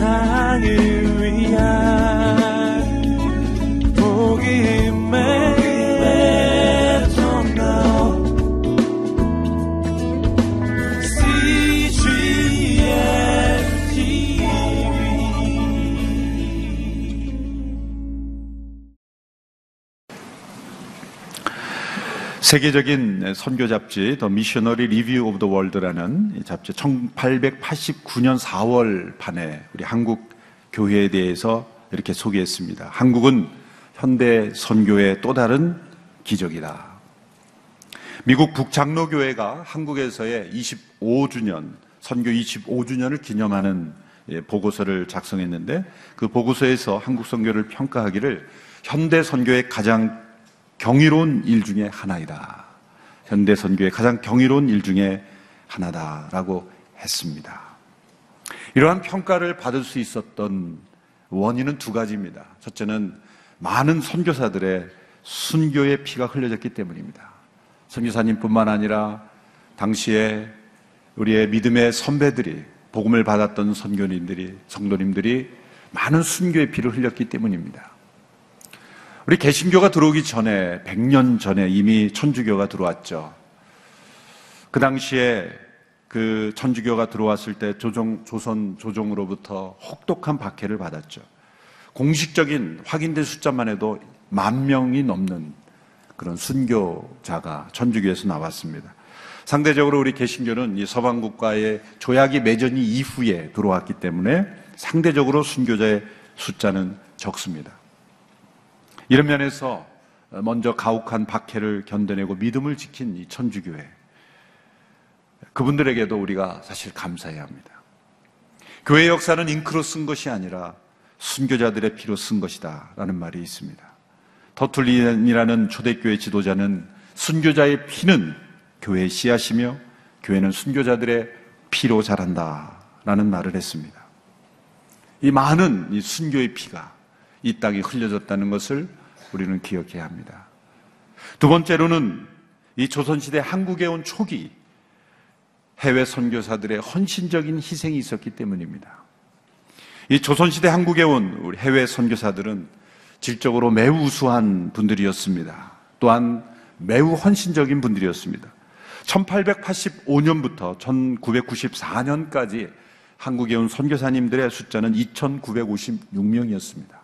세상을 세계적인 선교 잡지 더 미셔너리 리뷰 오브 더 월드라는 잡지 1889년 4월 판에 우리 한국 교회에 대해서 이렇게 소개했습니다. 한국은 현대 선교의 또 다른 기적이다. 미국 북장로교회가 한국에서의 25주년 선교 25주년을 기념하는 예, 보고서를 작성했는데 그 보고서에서 한국 선교를 평가하기를 현대 선교의 가장 경이로운 일 중에 하나이다. 현대 선교의 가장 경이로운 일 중에 하나다라고 했습니다. 이러한 평가를 받을 수 있었던 원인은 두 가지입니다. 첫째는 많은 선교사들의 순교의 피가 흘려졌기 때문입니다. 선교사님뿐만 아니라 당시에 우리의 믿음의 선배들이 복음을 받았던 선교님들이 성도님들이 많은 순교의 피를 흘렸기 때문입니다. 우리 개신교가 들어오기 전에 100년 전에 이미 천주교가 들어왔죠. 그 당시에 그 천주교가 들어왔을 때 조정 조선 조정으로부터 혹독한 박해를 받았죠. 공식적인 확인된 숫자만 해도 만 명이 넘는 그런 순교자가 천주교에서 나왔습니다. 상대적으로 우리 개신교는 이 서방국가의 조약이 맺어진 이후에 들어왔기 때문에 상대적으로 순교자의 숫자는 적습니다. 이런 면에서 먼저 가혹한 박해를 견뎌내고 믿음을 지킨 이 천주교회. 그분들에게도 우리가 사실 감사해야 합니다. 교회 역사는 잉크로 쓴 것이 아니라 순교자들의 피로 쓴 것이다. 라는 말이 있습니다. 터툴린이라는 초대교회 지도자는 순교자의 피는 교회의 씨앗이며 교회는 순교자들의 피로 자란다. 라는 말을 했습니다. 이 많은 이 순교의 피가 이 땅에 흘려졌다는 것을 우리는 기억해야 합니다. 두 번째로는 이 조선시대 한국에 온 초기 해외 선교사들의 헌신적인 희생이 있었기 때문입니다. 이 조선시대 한국에 온 우리 해외 선교사들은 질적으로 매우 우수한 분들이었습니다. 또한 매우 헌신적인 분들이었습니다. 1885년부터 1994년까지 한국에 온 선교사님들의 숫자는 2,956명이었습니다.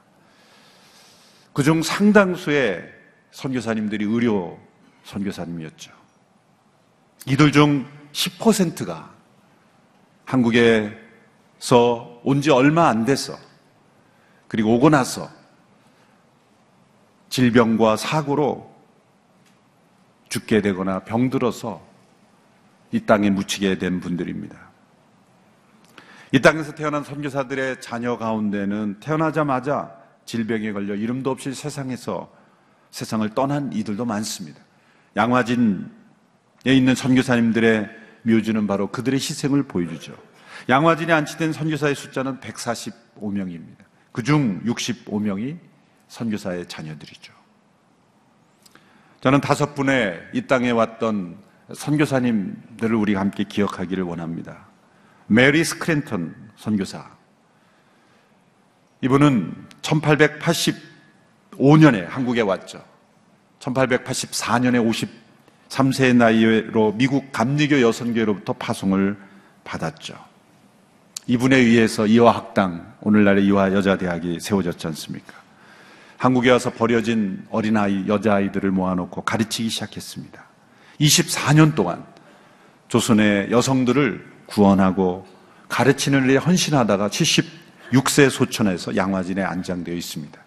그중 상당수의 선교사님들이 의료 선교사님이었죠. 이들 중 10%가 한국에서 온 지 얼마 안 돼서 그리고 오고 나서 질병과 사고로 죽게 되거나 병들어서 이 땅에 묻히게 된 분들입니다. 이 땅에서 태어난 선교사들의 자녀 가운데는 태어나자마자 질병에 걸려 이름도 없이 세상에서 세상을 떠난 이들도 많습니다. 양화진에 있는 선교사님들의 묘지는 바로 그들의 희생을 보여주죠. 양화진에 안치된 선교사의 숫자는 145명입니다. 그중 65명이 선교사의 자녀들이죠. 저는 다섯 분의 이 땅에 왔던 선교사님들을 우리가 함께 기억하기를 원합니다. 메리 스크랜턴 선교사, 이분은 1885년에 한국에 왔죠. 1884년에 53세의 나이로 미국 감리교 여성교회로부터 파송을 받았죠. 이분에 의해서 이화학당, 오늘날의 이화 여자대학이 세워졌지 않습니까? 한국에 와서 버려진 어린아이, 여자아이들을 모아놓고 가르치기 시작했습니다. 24년 동안 조선의 여성들을 구원하고 가르치는 일에 헌신하다가 70 6세 소천에서 양화진에 안장되어 있습니다.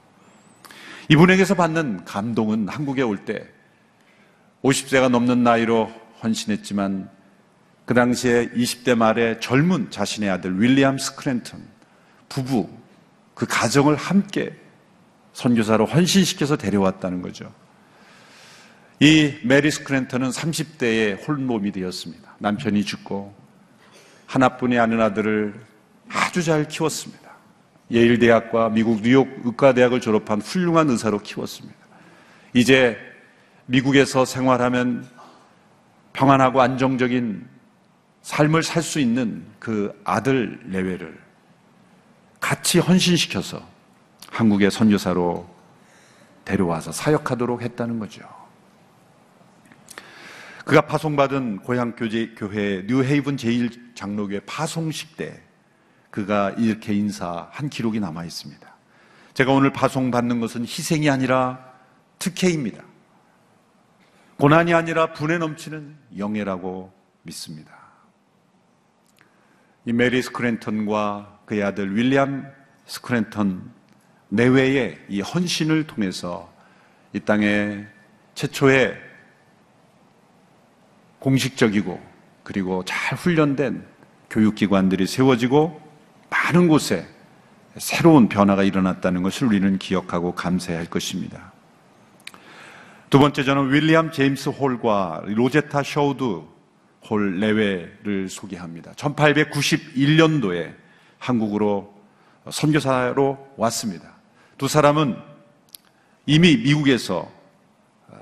이분에게서 받는 감동은 한국에 올 때 50세가 넘는 나이로 헌신했지만 그 당시에 20대 말에 젊은 자신의 아들 윌리엄 스크랜턴 부부 그 가정을 함께 선교사로 헌신시켜서 데려왔다는 거죠. 이 메리 스크랜턴은 30대에 홀몸이 되었습니다. 남편이 죽고 하나뿐이 아는 아들을 아주 잘 키웠습니다. 예일대학과 미국 뉴욕 의과대학을 졸업한 훌륭한 의사로 키웠습니다. 이제 미국에서 생활하면 평안하고 안정적인 삶을 살 수 있는 그 아들 내외를 같이 헌신시켜서 한국의 선교사로 데려와서 사역하도록 했다는 거죠. 그가 파송받은 고향 교제, 교회 뉴헤이븐 제일 장로교회 파송식 때 그가 이렇게 인사한 기록이 남아 있습니다. 제가 오늘 파송받는 것은 희생이 아니라 특혜입니다. 고난이 아니라 분에 넘치는 영예라고 믿습니다. 이 메리 스크랜턴과 그의 아들 윌리엄 스크랜턴 내외의 이 헌신을 통해서 이 땅에 최초의 공식적이고 그리고 잘 훈련된 교육기관들이 세워지고 많은 곳에 새로운 변화가 일어났다는 것을 우리는 기억하고 감사해야 할 것입니다. 두 번째 저는 윌리엄 제임스 홀과 로제타 셔우드 홀 내외를 소개합니다. 1891년도에 한국으로 선교사로 왔습니다. 두 사람은 이미 미국에서 어,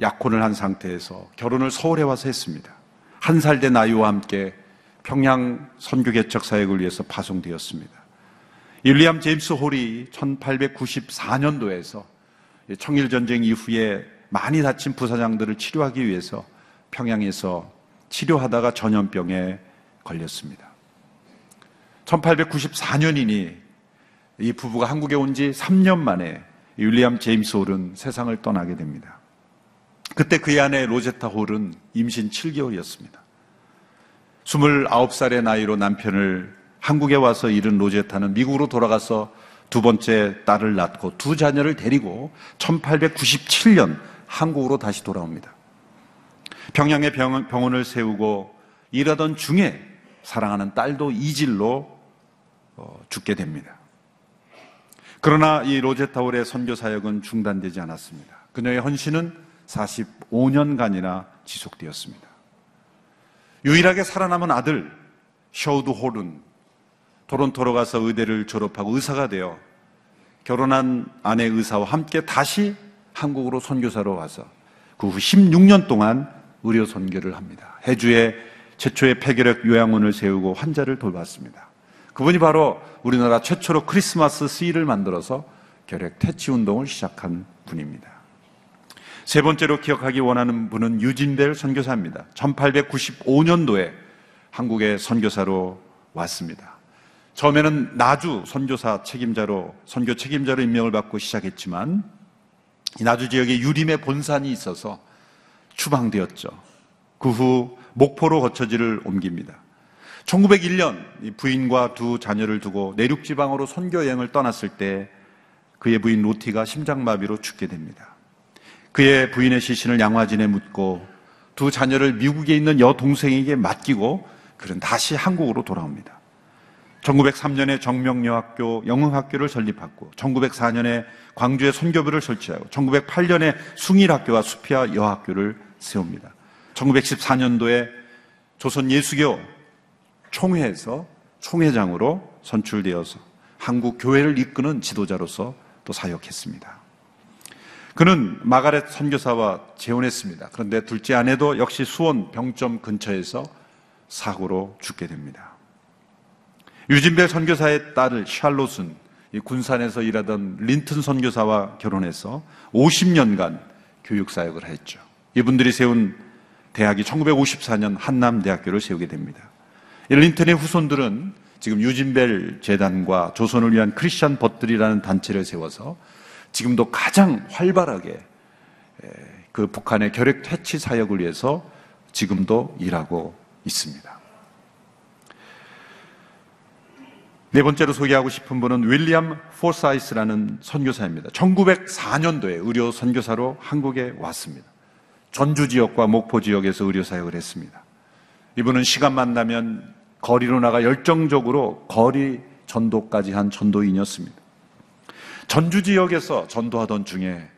약혼을 한 상태에서 결혼을 서울에 와서 했습니다. 한 살 된 아이와 함께 평양 선교 개척 사역을 위해서 파송되었습니다. 윌리엄 제임스 홀이 1894년도에서 청일 전쟁 이후에 많이 다친 부사장들을 치료하기 위해서 평양에서 치료하다가 전염병에 걸렸습니다. 1894년이니 이 부부가 한국에 온 지 3년 만에 윌리엄 제임스 홀은 세상을 떠나게 됩니다. 그때 그의 아내 로제타 홀은 임신 7개월이었습니다. 29살의 나이로 남편을 한국에 와서 잃은 로제타는 미국으로 돌아가서 두 번째 딸을 낳고 두 자녀를 데리고 1897년 한국으로 다시 돌아옵니다. 평양에 병원, 을 세우고 일하던 중에 사랑하는 딸도 이질로 어, 죽게 됩니다. 그러나 이 로제타울의 선교 사역은 중단되지 않았습니다. 그녀의 헌신은 45년간이나 지속되었습니다. 유일하게 살아남은 아들 셔우드 홀은 토론토로 가서 의대를 졸업하고 의사가 되어 결혼한 아내 의사와 함께 다시 한국으로 선교사로 와서 그 후 16년 동안 의료 선교를 합니다. 해주에 최초의 폐결핵 요양원을 세우고 환자를 돌봤습니다. 그분이 바로 우리나라 최초로 크리스마스 스위를 만들어서 결핵 퇴치 운동을 시작한 분입니다. 세 번째로 기억하기 원하는 분은 유진벨 선교사입니다. 1895년도에 한국의 선교사로 왔습니다. 처음에는 나주 선교사 책임자로 선교 책임자로 임명을 받고 시작했지만 이 나주 지역에 유림의 본산이 있어서 추방되었죠. 그 후 목포로 거처지를 옮깁니다. 1901년 부인과 두 자녀를 두고 내륙 지방으로 선교 여행을 떠났을 때 그의 부인 로티가 심장마비로 죽게 됩니다. 그의 부인의 시신을 양화진에 묻고 두 자녀를 미국에 있는 여동생에게 맡기고 그는 다시 한국으로 돌아옵니다. 1903년에 정명여학교 영흥학교를 설립하고 1904년에 광주에 선교부를 설치하고 1908년에 숭일학교와 수피아 여학교를 세웁니다. 1914년도에 조선 예수교 총회에서 총회장으로 선출되어서 한국 교회를 이끄는 지도자로서 또 사역했습니다. 그는 마가렛 선교사와 재혼했습니다. 그런데 둘째 아내도 역시 수원 병점 근처에서 사고로 죽게 됩니다. 유진벨 선교사의 딸을 샬롯은 군산에서 일하던 린튼 선교사와 결혼해서 50년간 교육 사역을 했죠. 이분들이 세운 대학이 1954년 한남대학교를 세우게 됩니다. 린튼의 후손들은 지금 유진벨 재단과 조선을 위한 크리스천 벗들이라는 단체를 세워서 지금도 가장 활발하게 그 북한의 결핵 퇴치 사역을 위해서 지금도 일하고 있습니다. 네 번째로 소개하고 싶은 분은 윌리엄 포사이스라는 선교사입니다. 1904년도에 의료 선교사로 한국에 왔습니다. 전주 지역과 목포 지역에서 의료 사역을 했습니다. 이분은 시간만 나면 거리로 나가 열정적으로 거리 전도까지 한 전도인이었습니다. 전주 지역에서 전도하던 중에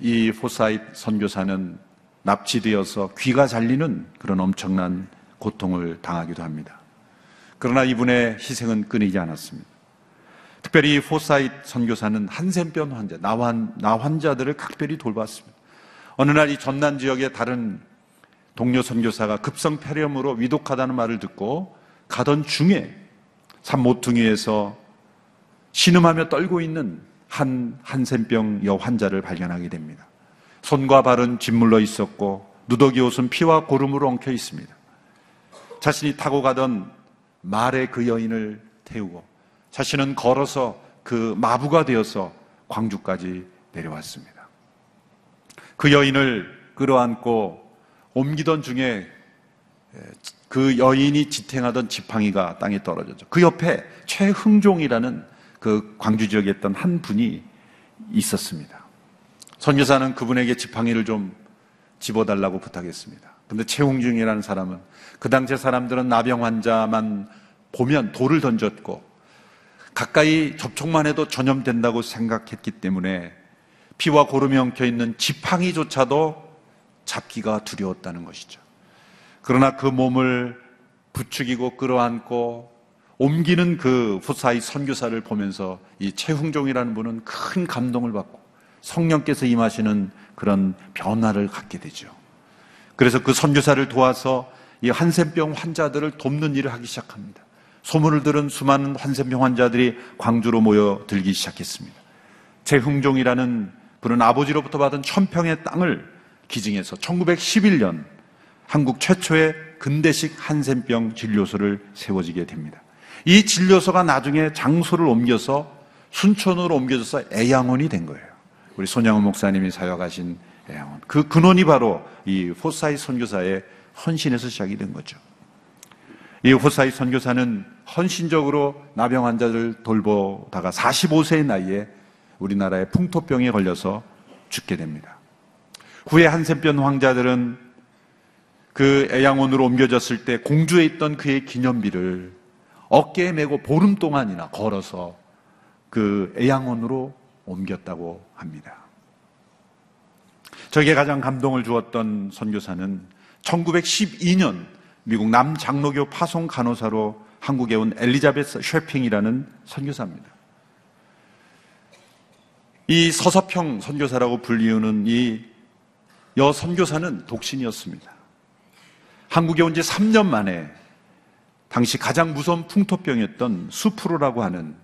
이 포사이트 선교사는 납치되어서 귀가 잘리는 그런 엄청난 고통을 당하기도 합니다. 그러나 이분의 희생은 끊이지 않았습니다. 특별히 포사이트 선교사는 한센병 환자, 나환, 나환자들을 각별히 돌봤습니다. 어느 날 이 전남 지역의 다른 동료 선교사가 급성 폐렴으로 위독하다는 말을 듣고 가던 중에 산모퉁이에서 신음하며 떨고 있는 한 한센병 여 환자를 발견하게 됩니다. 손과 발은 짓물러 있었고 누더기 옷은 피와 고름으로 엉켜 있습니다. 자신이 타고 가던 말에 그 여인을 태우고 자신은 걸어서 그 마부가 되어서 광주까지 내려왔습니다. 그 여인을 끌어안고 옮기던 중에 그 여인이 지탱하던 지팡이가 땅에 떨어졌죠. 그 옆에 최흥종이라는 그 광주 지역에 있던 한 분이 있었습니다. 선교사는 그분에게 지팡이를 좀 집어달라고 부탁했습니다. 근데 최홍중이라는 사람은 그 당시 사람들은 나병 환자만 보면 돌을 던졌고 가까이 접촉만 해도 전염된다고 생각했기 때문에 피와 고름이 엉켜 있는 지팡이조차도 잡기가 두려웠다는 것이죠. 그러나 그 몸을 부추기고 끌어안고 옮기는 그 후사의 선교사를 보면서 이 최흥종이라는 분은 큰 감동을 받고 성령께서 임하시는 그런 변화를 갖게 되죠. 그래서 그 선교사를 도와서 이 한센병 환자들을 돕는 일을 하기 시작합니다. 소문을 들은 수많은 한센병 환자들이 광주로 모여들기 시작했습니다. 최흥종이라는 분은 아버지로부터 받은 천평의 땅을 기증해서 1911년 한국 최초의 근대식 한센병 진료소를 세워지게 됩니다. 이 진료소가 나중에 장소를 옮겨서 순천으로 옮겨져서 애양원이 된 거예요. 우리 손양원 목사님이 사역하신 애양원. 그 근원이 바로 이 호사이 선교사의 헌신에서 시작이 된 거죠. 이 호사이 선교사는 헌신적으로 나병 환자를 돌보다가 45세의 나이에 우리나라의 풍토병에 걸려서 죽게 됩니다. 후에 한센병 환자들은 그 애양원으로 옮겨졌을 때 공주에 있던 그의 기념비를 어깨에 메고 보름 동안이나 걸어서 그 애양원으로 옮겼다고 합니다. 저에게 가장 감동을 주었던 선교사는 1912년 미국 남장로교 파송 간호사로 한국에 온 엘리자베스 쉐핑이라는 선교사입니다. 이 서서평 선교사라고 불리우는 이 여 선교사는 독신이었습니다. 한국에 온 지 3년 만에 당시 가장 무서운 풍토병이었던 수프로라고 하는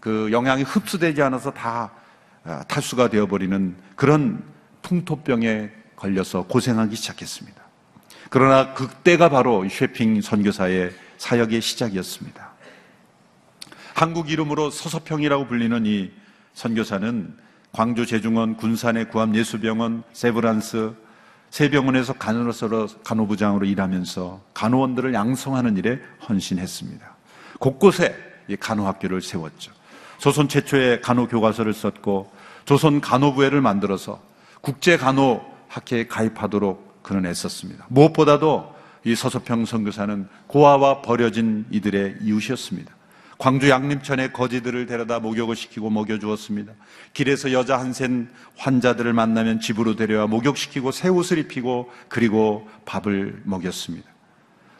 그 영양이 흡수되지 않아서 다 아, 탈수가 되어버리는 그런 풍토병에 걸려서 고생하기 시작했습니다. 그러나 그때가 바로 쉐핑 선교사의 사역의 시작이었습니다. 한국 이름으로 서서평이라고 불리는 이 선교사는 광주 제중원 군산의 구암예수병원 세브란스 세 병원에서 간호사로 간호부장으로 일하면서 간호원들을 양성하는 일에 헌신했습니다. 곳곳에 간호학교를 세웠죠. 조선 최초의 간호 교과서를 썼고 조선 간호부회를 만들어서 국제 간호 학회에 가입하도록 그는 애썼습니다. 무엇보다도 이 서서평 선교사는 고아와 버려진 이들의 이웃이었습니다. 광주 양림천에 거지들을 데려다 목욕을 시키고 먹여주었습니다. 길에서 여자 한센 환자들을 만나면 집으로 데려와 목욕시키고 새 옷을 입히고 그리고 밥을 먹였습니다.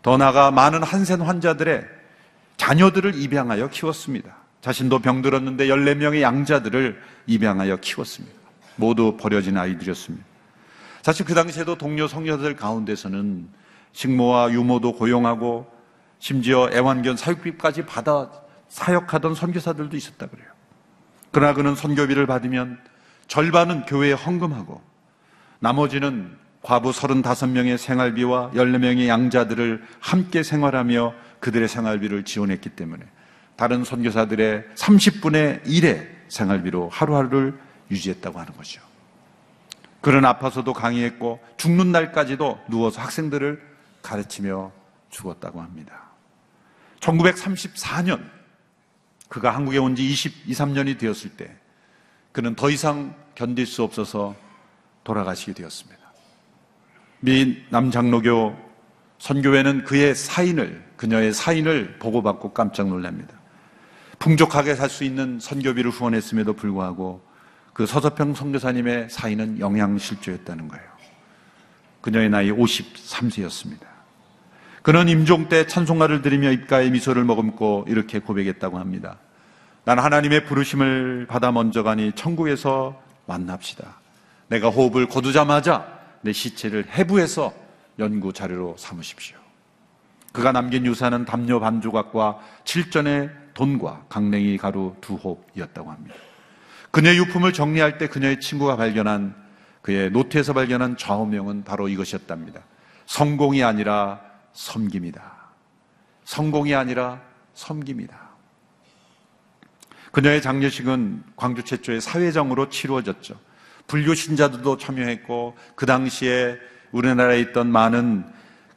더 나아가 많은 한센 환자들의 자녀들을 입양하여 키웠습니다. 자신도 병들었는데 14명의 양자들을 입양하여 키웠습니다. 모두 버려진 아이들이었습니다. 사실 그 당시에도 동료 성녀들 가운데서는 식모와 유모도 고용하고 심지어 애완견 사육비까지 받아 사역하던 선교사들도 있었다 그래요. 그러나 그는 선교비를 받으면 절반은 교회에 헌금하고 나머지는 과부 35명의 생활비와 14명의 양자들을 함께 생활하며 그들의 생활비를 지원했기 때문에 다른 선교사들의 30분의 1의 생활비로 하루하루를 유지했다고 하는 거죠. 그는 아파서도 강의했고 죽는 날까지도 누워서 학생들을 가르치며 죽었다고 합니다. 1934년 그가 한국에 온 지 22, 3년이 되었을 때 그는 더 이상 견딜 수 없어서 돌아가시게 되었습니다. 미 남장로교 선교회는 그의 사인을, 그녀의 사인을 보고받고 깜짝 놀랍니다. 풍족하게 살 수 있는 선교비를 후원했음에도 불구하고 그 서서평 선교사님의 사인은 영양실조였다는 거예요. 그녀의 나이 53세였습니다. 그는 임종 때 찬송가를 들으며 입가에 미소를 머금고 이렇게 고백했다고 합니다. 난 하나님의 부르심을 받아 먼저 가니 천국에서 만납시다. 내가 호흡을 거두자마자 내 시체를 해부해서 연구 자료로 삼으십시오. 그가 남긴 유산은 담요 반 조각과 칠전의 돈과 강냉이 가루 두 홉이었다고 합니다. 그녀의 유품을 정리할 때 그녀의 친구가 발견한 그의 노트에서 발견한 좌우명은 바로 이것이었답니다. 성공이 아니라 섬김이다. 성공이 아니라 섬김이다. 그녀의 장례식은 광주 최초의 사회정으로 치루어졌죠. 불교 신자들도 참여했고 그 당시에 우리나라에 있던 많은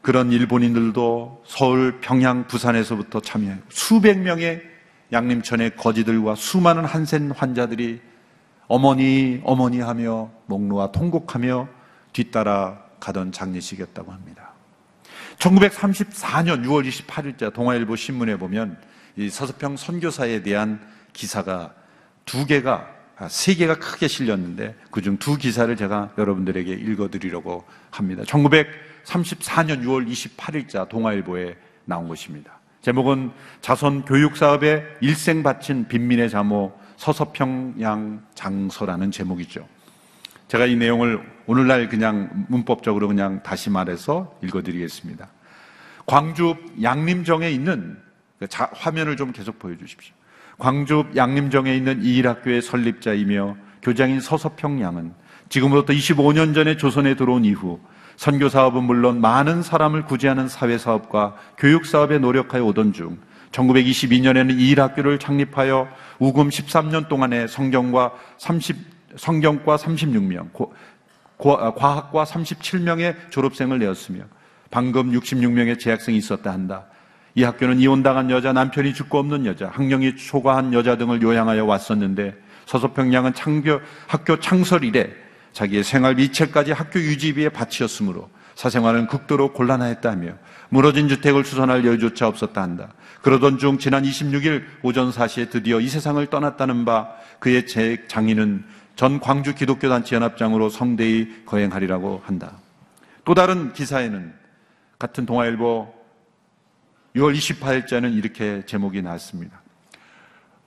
그런 일본인들도 서울, 평양, 부산에서부터 참여했고 수백 명의 양림천의 거지들과 수많은 한센 환자들이 어머니, 어머니 하며 목놓아 통곡하며 뒤따라 가던 장례식이었다고 합니다. 1934년 6월 28일자 동아일보 신문에 보면 이 서서평 선교사에 대한 기사가 두 개가 아, 세 개가 크게 실렸는데 그중 두 기사를 제가 여러분들에게 읽어드리려고 합니다. 1934년 6월 28일자 동아일보에 나온 것입니다. 제목은 자선 교육 사업에 일생 바친 빈민의 자모 서서평양 장서라는 제목이죠. 제가 이 내용을 오늘날 그냥 문법적으로 그냥 다시 말해서 읽어드리겠습니다. 광주 양림정에 있는 그 자, 화면을 좀 계속 보여주십시오. 광주 양림정에 있는 이일학교의 설립자이며 교장인 서서평 양은 지금으로부터 25년 전에 조선에 들어온 이후 선교 사업은 물론 많은 사람을 구제하는 사회 사업과 교육 사업에 노력하여 오던 중 1922년에는 이일학교를 창립하여 우금 13년 동안에 성경과 30 성경과 36명, 고, 고, 아, 과학과 37명의 졸업생을 내었으며 방금 66명의 재학생이 있었다 한다. 이 학교는 이혼당한 여자, 남편이 죽고 없는 여자, 학령이 초과한 여자 등을 요양하여 왔었는데 서서평양은 창교, 학교 창설 이래 자기의 생활비 이체까지 학교 유지비에 바치었으므로 사생활은 극도로 곤란하였다며 무너진 주택을 수선할 여유조차 없었다 한다. 그러던 중 지난 26일 오전 4시에 드디어 이 세상을 떠났다는 바 그의 장인은 전 광주 기독교 단체 연합장으로 성대히 거행하리라고 한다. 또 다른 기사에는 같은 동아일보 6월 28일자는 이렇게 제목이 나왔습니다.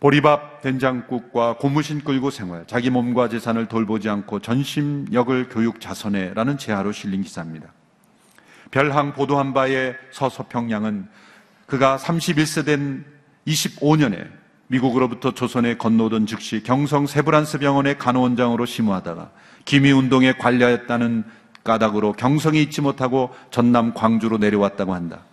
보리밥 된장국과 고무신 끌고 생활, 자기 몸과 재산을 돌보지 않고 전심역을 교육 자선해라는 제하로 실린 기사입니다. 별항 보도한 바에 서서평양은 그가 31세 된 25년에 미국으로부터 조선에 건너오던 즉시 경성 세브란스 병원의 간호원장으로 심무하다가 기미운동에 관리하였다는 까닭으로 경성이 잊지 못하고 전남 광주로 내려왔다고 한다.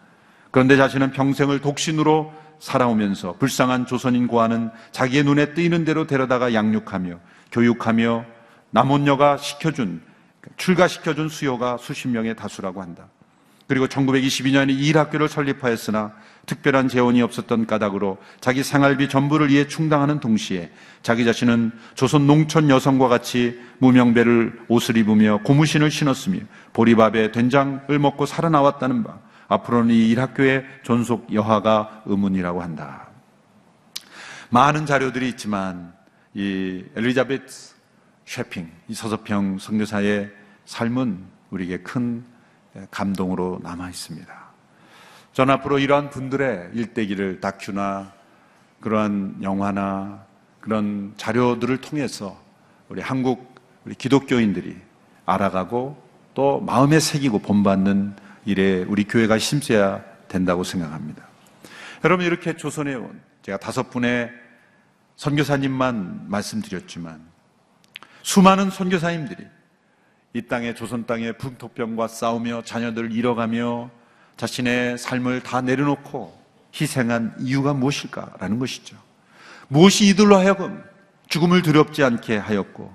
그런데 자신은 평생을 독신으로 살아오면서 불쌍한 조선인 고아는 자기의 눈에 띄는 대로 데려다가 양육하며 교육하며 남원녀가 시켜준 출가시켜준 수요가 수십 명의 다수라고 한다. 그리고 1922년에 이 일학교를 설립하였으나 특별한 재원이 없었던 까닭으로 자기 생활비 전부를 이에 충당하는 동시에 자기 자신은 조선 농촌 여성과 같이 무명배를 옷을 입으며 고무신을 신었으며 보리밥에 된장을 먹고 살아나왔다는 바 앞으로는 이 일학교의 존속 여하가 의문이라고 한다. 많은 자료들이 있지만 이 엘리자베트 셰핑, 이 서서평 선교사의 삶은 우리에게 큰 감동으로 남아 있습니다. 전 앞으로 이러한 분들의 일대기를 다큐나 그러한 영화나 그런 자료들을 통해서 우리 한국 우리 기독교인들이 알아가고 또 마음에 새기고 본받는 일에 우리 교회가 힘써야 된다고 생각합니다. 여러분 이렇게 조선에 온 제가 다섯 분의 선교사님만 말씀드렸지만 수많은 선교사님들이 이 땅에 조선 땅에 풍토병과 싸우며 자녀들을 잃어가며 자신의 삶을 다 내려놓고 희생한 이유가 무엇일까라는 것이죠. 무엇이 이들로 하여금 죽음을 두렵지 않게 하였고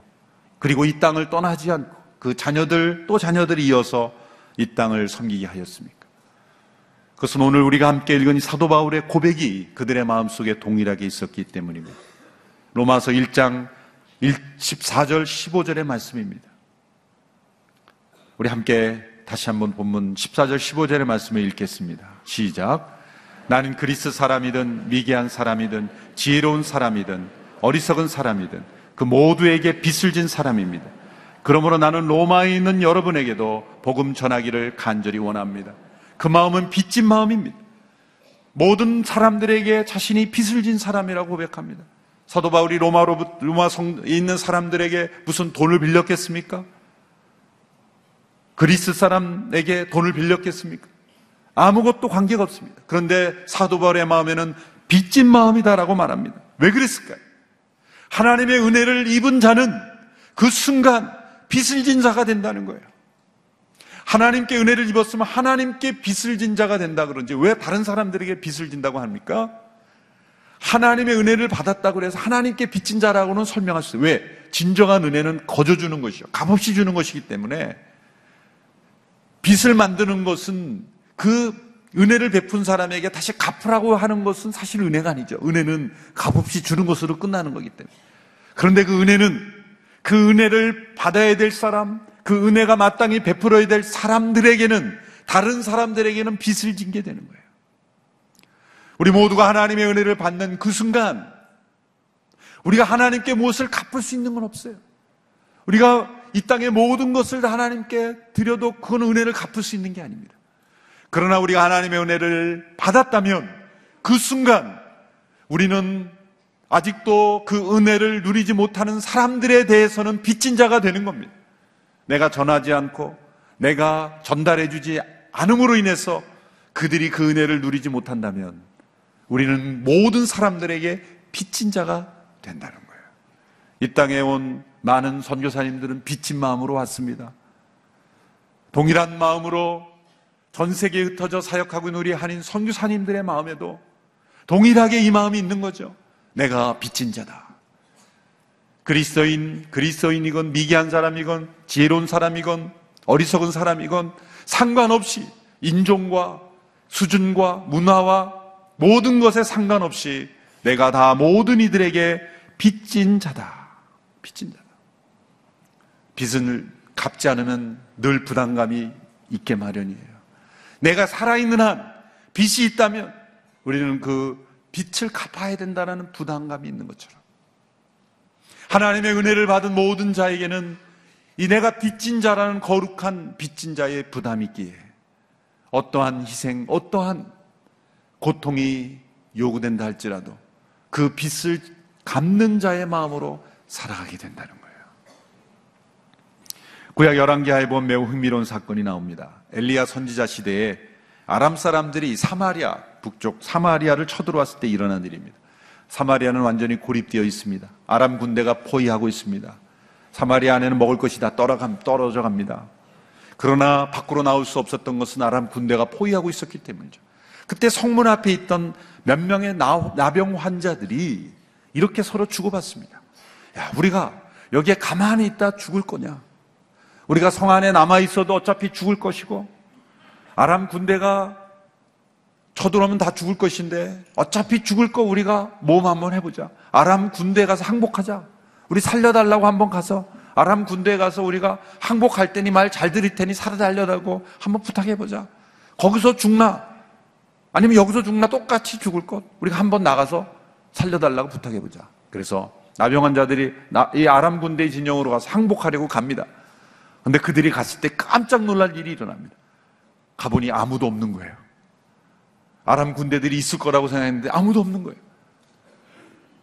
그리고 이 땅을 떠나지 않고 그 자녀들 또 자녀들이 이어서 이 땅을 섬기게 하였습니까? 그것은 오늘 우리가 함께 읽은 이 사도 바울의 고백이 그들의 마음속에 동일하게 있었기 때문입니다. 로마서 1장 14절 15절의 말씀입니다. 우리 함께 다시 한번 본문 14절 15절의 말씀을 읽겠습니다. 시작. 나는 그리스 사람이든 미개한 사람이든 지혜로운 사람이든 어리석은 사람이든 그 모두에게 빚을 진 사람입니다. 그러므로 나는 로마에 있는 여러분에게도 복음 전하기를 간절히 원합니다. 그 마음은 빚진 마음입니다. 모든 사람들에게 자신이 빚을 진 사람이라고 고백합니다. 사도 바울이 로마로 로마 성에 있는 사람들에게 무슨 돈을 빌렸겠습니까? 그리스 사람에게 돈을 빌렸겠습니까? 아무것도 관계가 없습니다. 그런데 사도 바울의 마음에는 빚진 마음이다라고 말합니다. 왜 그랬을까요? 하나님의 은혜를 입은 자는 그 순간 빚을 진 자가 된다는 거예요. 하나님께 은혜를 입었으면 하나님께 빚을 진 자가 된다 그런지 왜 다른 사람들에게 빚을 진다고 합니까? 하나님의 은혜를 받았다고 해서 하나님께 빚진 자라고는 설명할 수 있어요. 왜? 진정한 은혜는 거저 주는 것이요. 값없이 주는 것이기 때문에 빚을 만드는 것은 그 은혜를 베푼 사람에게 다시 갚으라고 하는 것은 사실 은혜가 아니죠. 은혜는 값없이 주는 것으로 끝나는 거기 때문에. 그런데 그 은혜는 그 은혜를 받아야 될 사람, 그 은혜가 마땅히 베풀어야 될 사람들에게는 다른 사람들에게는 빚을 진게 되는 거예요. 우리 모두가 하나님의 은혜를 받는 그 순간 우리가 하나님께 무엇을 갚을 수 있는 건 없어요. 우리가 이 땅의 모든 것을 다 하나님께 드려도 그건 은혜를 갚을 수 있는 게 아닙니다. 그러나 우리가 하나님의 은혜를 받았다면 그 순간 우리는 아직도 그 은혜를 누리지 못하는 사람들에 대해서는 빚진 자가 되는 겁니다. 내가 전하지 않고 내가 전달해 주지 않음으로 인해서 그들이 그 은혜를 누리지 못한다면 우리는 모든 사람들에게 빚진 자가 된다는 거예요. 이 땅에 온 많은 선교사님들은 빚진 마음으로 왔습니다. 동일한 마음으로 전 세계에 흩어져 사역하고 있는 우리 한인 선교사님들의 마음에도 동일하게 이 마음이 있는 거죠. 내가 빚진 자다. 그리스도인, 그리스도인이건 미개한 사람이건 지혜로운 사람이건 어리석은 사람이건 상관없이 인종과 수준과 문화와 모든 것에 상관없이 내가 다 모든 이들에게 빚진 자다. 빚진 자다. 빚을 갚지 않으면 늘 부담감이 있게 마련이에요. 내가 살아있는 한 빚이 있다면 우리는 그 빚을 갚아야 된다는 부담감이 있는 것처럼 하나님의 은혜를 받은 모든 자에게는 이 내가 빚진 자라는 거룩한 빚진 자의 부담이 있기에 어떠한 희생, 어떠한 고통이 요구된다 할지라도 그 빚을 갚는 자의 마음으로 살아가게 된다는. 구약 열왕기하에 보면 매우 흥미로운 사건이 나옵니다. 엘리야 선지자 시대에 아람 사람들이 사마리아 북쪽 사마리아를 쳐들어왔을 때 일어난 일입니다. 사마리아는 완전히 고립되어 있습니다. 아람 군대가 포위하고 있습니다. 사마리아 안에는 먹을 것이 다 떨어져 갑니다. 그러나 밖으로 나올 수 없었던 것은 아람 군대가 포위하고 있었기 때문이죠. 그때 성문 앞에 있던 몇 명의 나병 환자들이 이렇게 서로 주고받습니다. 야, 우리가 여기에 가만히 있다 죽을 거냐? 우리가 성 안에 남아 있어도 어차피 죽을 것이고 아람 군대가 쳐들어오면 다 죽을 것인데 어차피 죽을 거 우리가 몸 한번 해보자. 아람 군대 가서 항복하자. 우리 살려달라고 한번 가서 아람 군대에 가서 우리가 항복할 테니 말 잘 들을 테니 살아달려고 한번 부탁해보자. 거기서 죽나? 아니면 여기서 죽나 똑같이 죽을 것? 우리가 한번 나가서 살려달라고 부탁해보자. 그래서 나병 환자들이 이 아람 군대의 진영으로 가서 항복하려고 갑니다. 근데 그들이 갔을 때 깜짝 놀랄 일이 일어납니다. 가보니 아무도 없는 거예요. 아람 군대들이 있을 거라고 생각했는데 아무도 없는 거예요.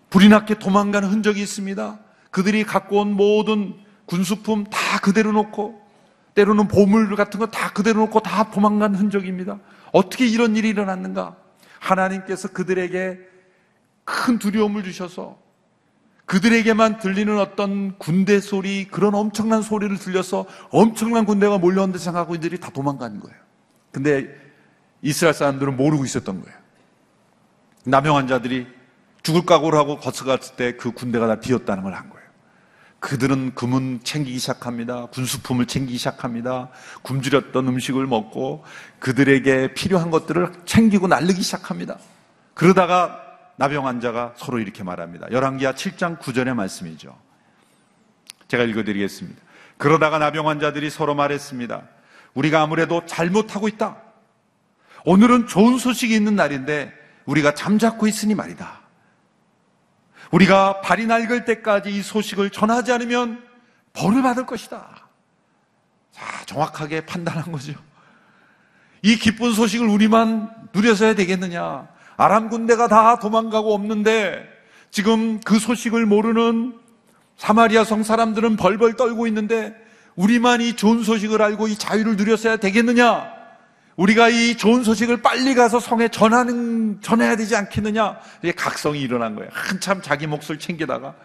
불이 났게 도망가는 흔적이 있습니다. 그들이 갖고 온 모든 군수품 다 그대로 놓고 때로는 보물 같은 거 다 그대로 놓고 다 도망간 흔적입니다. 어떻게 이런 일이 일어났는가? 하나님께서 그들에게 큰 두려움을 주셔서 그들에게만 들리는 어떤 군대 소리, 그런 엄청난 소리를 들려서 엄청난 군대가 몰려온다 생각하고 이들이 다 도망간 거예요. 근데 이스라엘 사람들은 모르고 있었던 거예요. 남용 환자들이 죽을 각오를 하고 거쳐갔을 때 그 군대가 다 비었다는 걸 한 거예요. 그들은 금은 챙기기 시작합니다. 군수품을 챙기기 시작합니다. 굶주렸던 음식을 먹고 그들에게 필요한 것들을 챙기고 날르기 시작합니다. 그러다가 나병 환자가 서로 이렇게 말합니다. 열왕기하 7장 9절의 말씀이죠. 제가 읽어드리겠습니다. 그러다가 나병 환자들이 서로 말했습니다. 우리가 아무래도 잘못하고 있다. 오늘은 좋은 소식이 있는 날인데 우리가 잠자코 있으니 말이다. 우리가 발이 낡을 때까지 이 소식을 전하지 않으면 벌을 받을 것이다. 자, 정확하게 판단한 거죠. 이 기쁜 소식을 우리만 누려서야 되겠느냐? 아람 군대가 다 도망가고 없는데 지금 그 소식을 모르는 사마리아 성 사람들은 벌벌 떨고 있는데 우리만 이 좋은 소식을 알고 이 자유를 누렸어야 되겠느냐? 우리가 이 좋은 소식을 빨리 가서 성에 전하는, 전해야 되지 않겠느냐? 이게 각성이 일어난 거예요. 한참 자기 몫을 챙기다가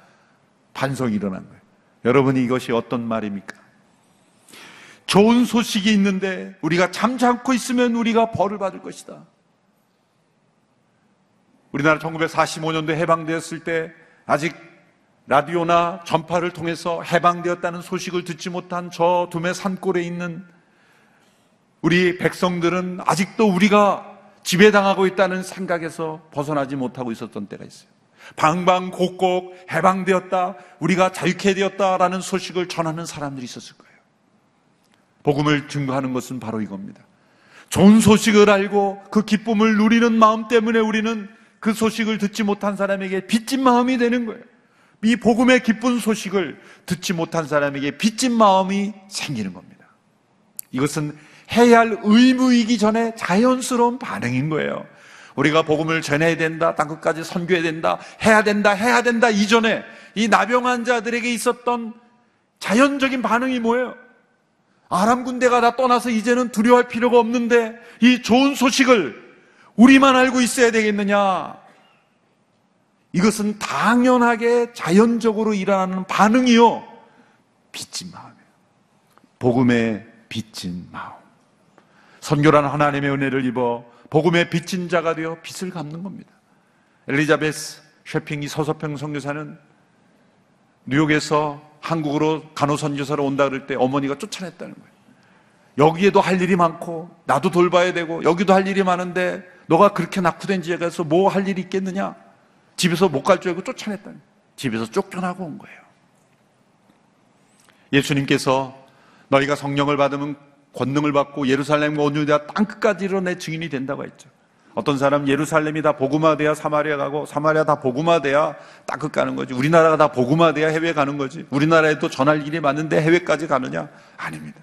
반성이 일어난 거예요. 여러분이 이것이 어떤 말입니까? 좋은 소식이 있는데 우리가 잠잠고 있으면 우리가 벌을 받을 것이다. 우리나라 1945년도에 해방되었을 때 아직 라디오나 전파를 통해서 해방되었다는 소식을 듣지 못한 저 두메 산골에 있는 우리 백성들은 아직도 우리가 지배당하고 있다는 생각에서 벗어나지 못하고 있었던 때가 있어요. 방방곡곡 해방되었다, 우리가 자유케 되었다라는 소식을 전하는 사람들이 있었을 거예요. 복음을 증거하는 것은 바로 이겁니다. 좋은 소식을 알고 그 기쁨을 누리는 마음 때문에 우리는 그 소식을 듣지 못한 사람에게 빚진 마음이 되는 거예요. 이 복음의 기쁜 소식을 듣지 못한 사람에게 빚진 마음이 생기는 겁니다. 이것은 해야 할 의무이기 전에 자연스러운 반응인 거예요. 우리가 복음을 전해야 된다, 땅끝까지 선교해야 된다, 해야 된다, 해야 된다 이전에 이 나병 환자들에게 있었던 자연적인 반응이 뭐예요? 아람 군대가 다 떠나서 이제는 두려워할 필요가 없는데 이 좋은 소식을 우리만 알고 있어야 되겠느냐? 이것은 당연하게 자연적으로 일어나는 반응이요. 빚진 마음이에요. 복음의 빚진 마음. 선교라는 하나님의 은혜를 입어 복음의 빚진 자가 되어 빚을 갚는 겁니다. 엘리자베스 셰핑이 서서평 선교사는 뉴욕에서 한국으로 간호선교사로 온다 그럴 때 어머니가 쫓아냈다는 거예요. 여기에도 할 일이 많고 나도 돌봐야 되고 여기도 할 일이 많은데 너가 그렇게 낙후된 지에 가서 뭐 할 일이 있겠느냐? 집에서 못 갈 줄 알고 쫓아냈다니. 집에서 쫓겨나고 온 거예요. 예수님께서 너희가 성령을 받으면 권능을 받고 예루살렘과 온 유대와 땅 끝까지 이내 증인이 된다고 했죠. 어떤 사람 예루살렘이 다 복음화돼야 사마리아 가고 사마리아 다 복음화돼야 땅 끝 가는 거지. 우리나라가 다 복음화돼야 해외 가는 거지. 우리나라에도 전할 일이 많은데 해외까지 가느냐? 아닙니다.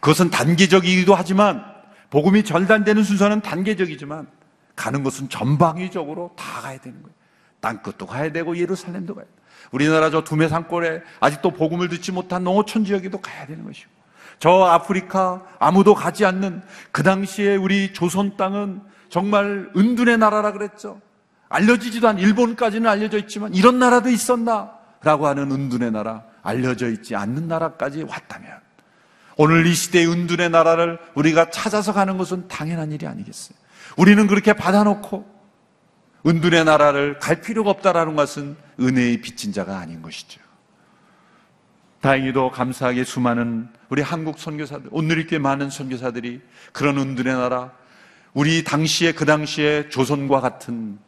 그것은 단계적이기도 하지만 복음이 절단되는 순서는 단계적이지만 가는 것은 전방위적으로 다 가야 되는 거예요. 땅끝도 가야 되고 예루살렘도 가야 돼. 우리나라 저 두메 산골에 아직도 복음을 듣지 못한 농어촌 지역에도 가야 되는 것이고 저 아프리카 아무도 가지 않는 그 당시에 우리 조선 땅은 정말 은둔의 나라라 그랬죠. 알려지지도 않은 일본까지는 알려져 있지만 이런 나라도 있었나? 라고 하는 은둔의 나라, 알려져 있지 않는 나라까지 왔다면 오늘 이 시대의 은둔의 나라를 우리가 찾아서 가는 것은 당연한 일이 아니겠어요. 우리는 그렇게 받아놓고 은둔의 나라를 갈 필요가 없다라는 것은 은혜의 빚진 자가 아닌 것이죠. 다행히도 감사하게 수많은 우리 한국 선교사들, 오늘 있게 많은 선교사들이 그런 은둔의 나라, 우리 당시에 그 당시에 조선과 같은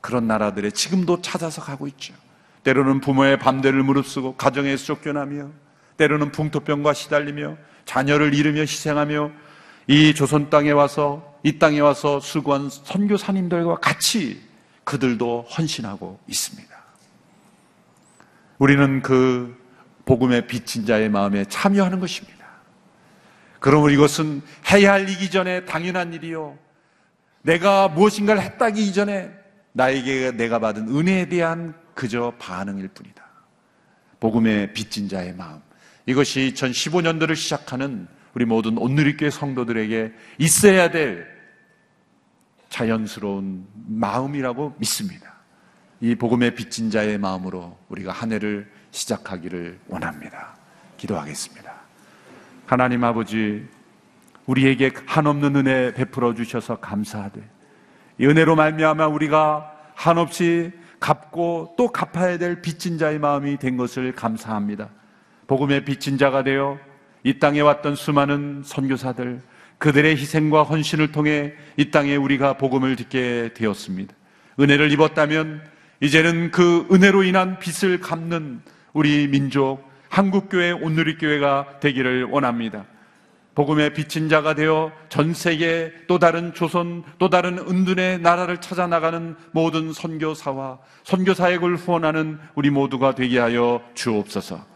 그런 나라들에 지금도 찾아서 가고 있죠. 때로는 부모의 밤대를 무릅쓰고 가정에서 쫓겨나며 때로는 풍토병과 시달리며 자녀를 잃으며 희생하며 이 조선 땅에 와서 이 땅에 와서 수고한 선교사님들과 같이 그들도 헌신하고 있습니다. 우리는 그 복음의 빚진 자의 마음에 참여하는 것입니다. 그러므로 이것은 해야 할 일이 전에 당연한 일이요. 내가 무엇인가를 했다기 이전에 나에게 내가 받은 은혜에 대한 그저 반응일 뿐이다. 복음의 빚진 자의 마음. 이것이 2015년도를 시작하는 우리 모든 온누리교회 성도들에게 있어야 될 자연스러운 마음이라고 믿습니다. 이 복음의 빚진 자의 마음으로 우리가 한 해를 시작하기를 원합니다. 기도하겠습니다. 하나님 아버지, 우리에게 한없는 은혜 베풀어 주셔서 감사하되, 이 은혜로 말미암아 우리가 한없이 갚고 또 갚아야 될 빚진 자의 마음이 된 것을 감사합니다. 복음의 빚진 자가 되어 이 땅에 왔던 수많은 선교사들, 그들의 희생과 헌신을 통해 이 땅에 우리가 복음을 듣게 되었습니다. 은혜를 입었다면 이제는 그 은혜로 인한 빚을 갚는 우리 민족 한국교회 온누리교회가 되기를 원합니다. 복음의 빚진 자가 되어 전 세계 또 다른 조선 또 다른 은둔의 나라를 찾아 나가는 모든 선교사와 선교 사역을 후원하는 우리 모두가 되게 하여 주옵소서.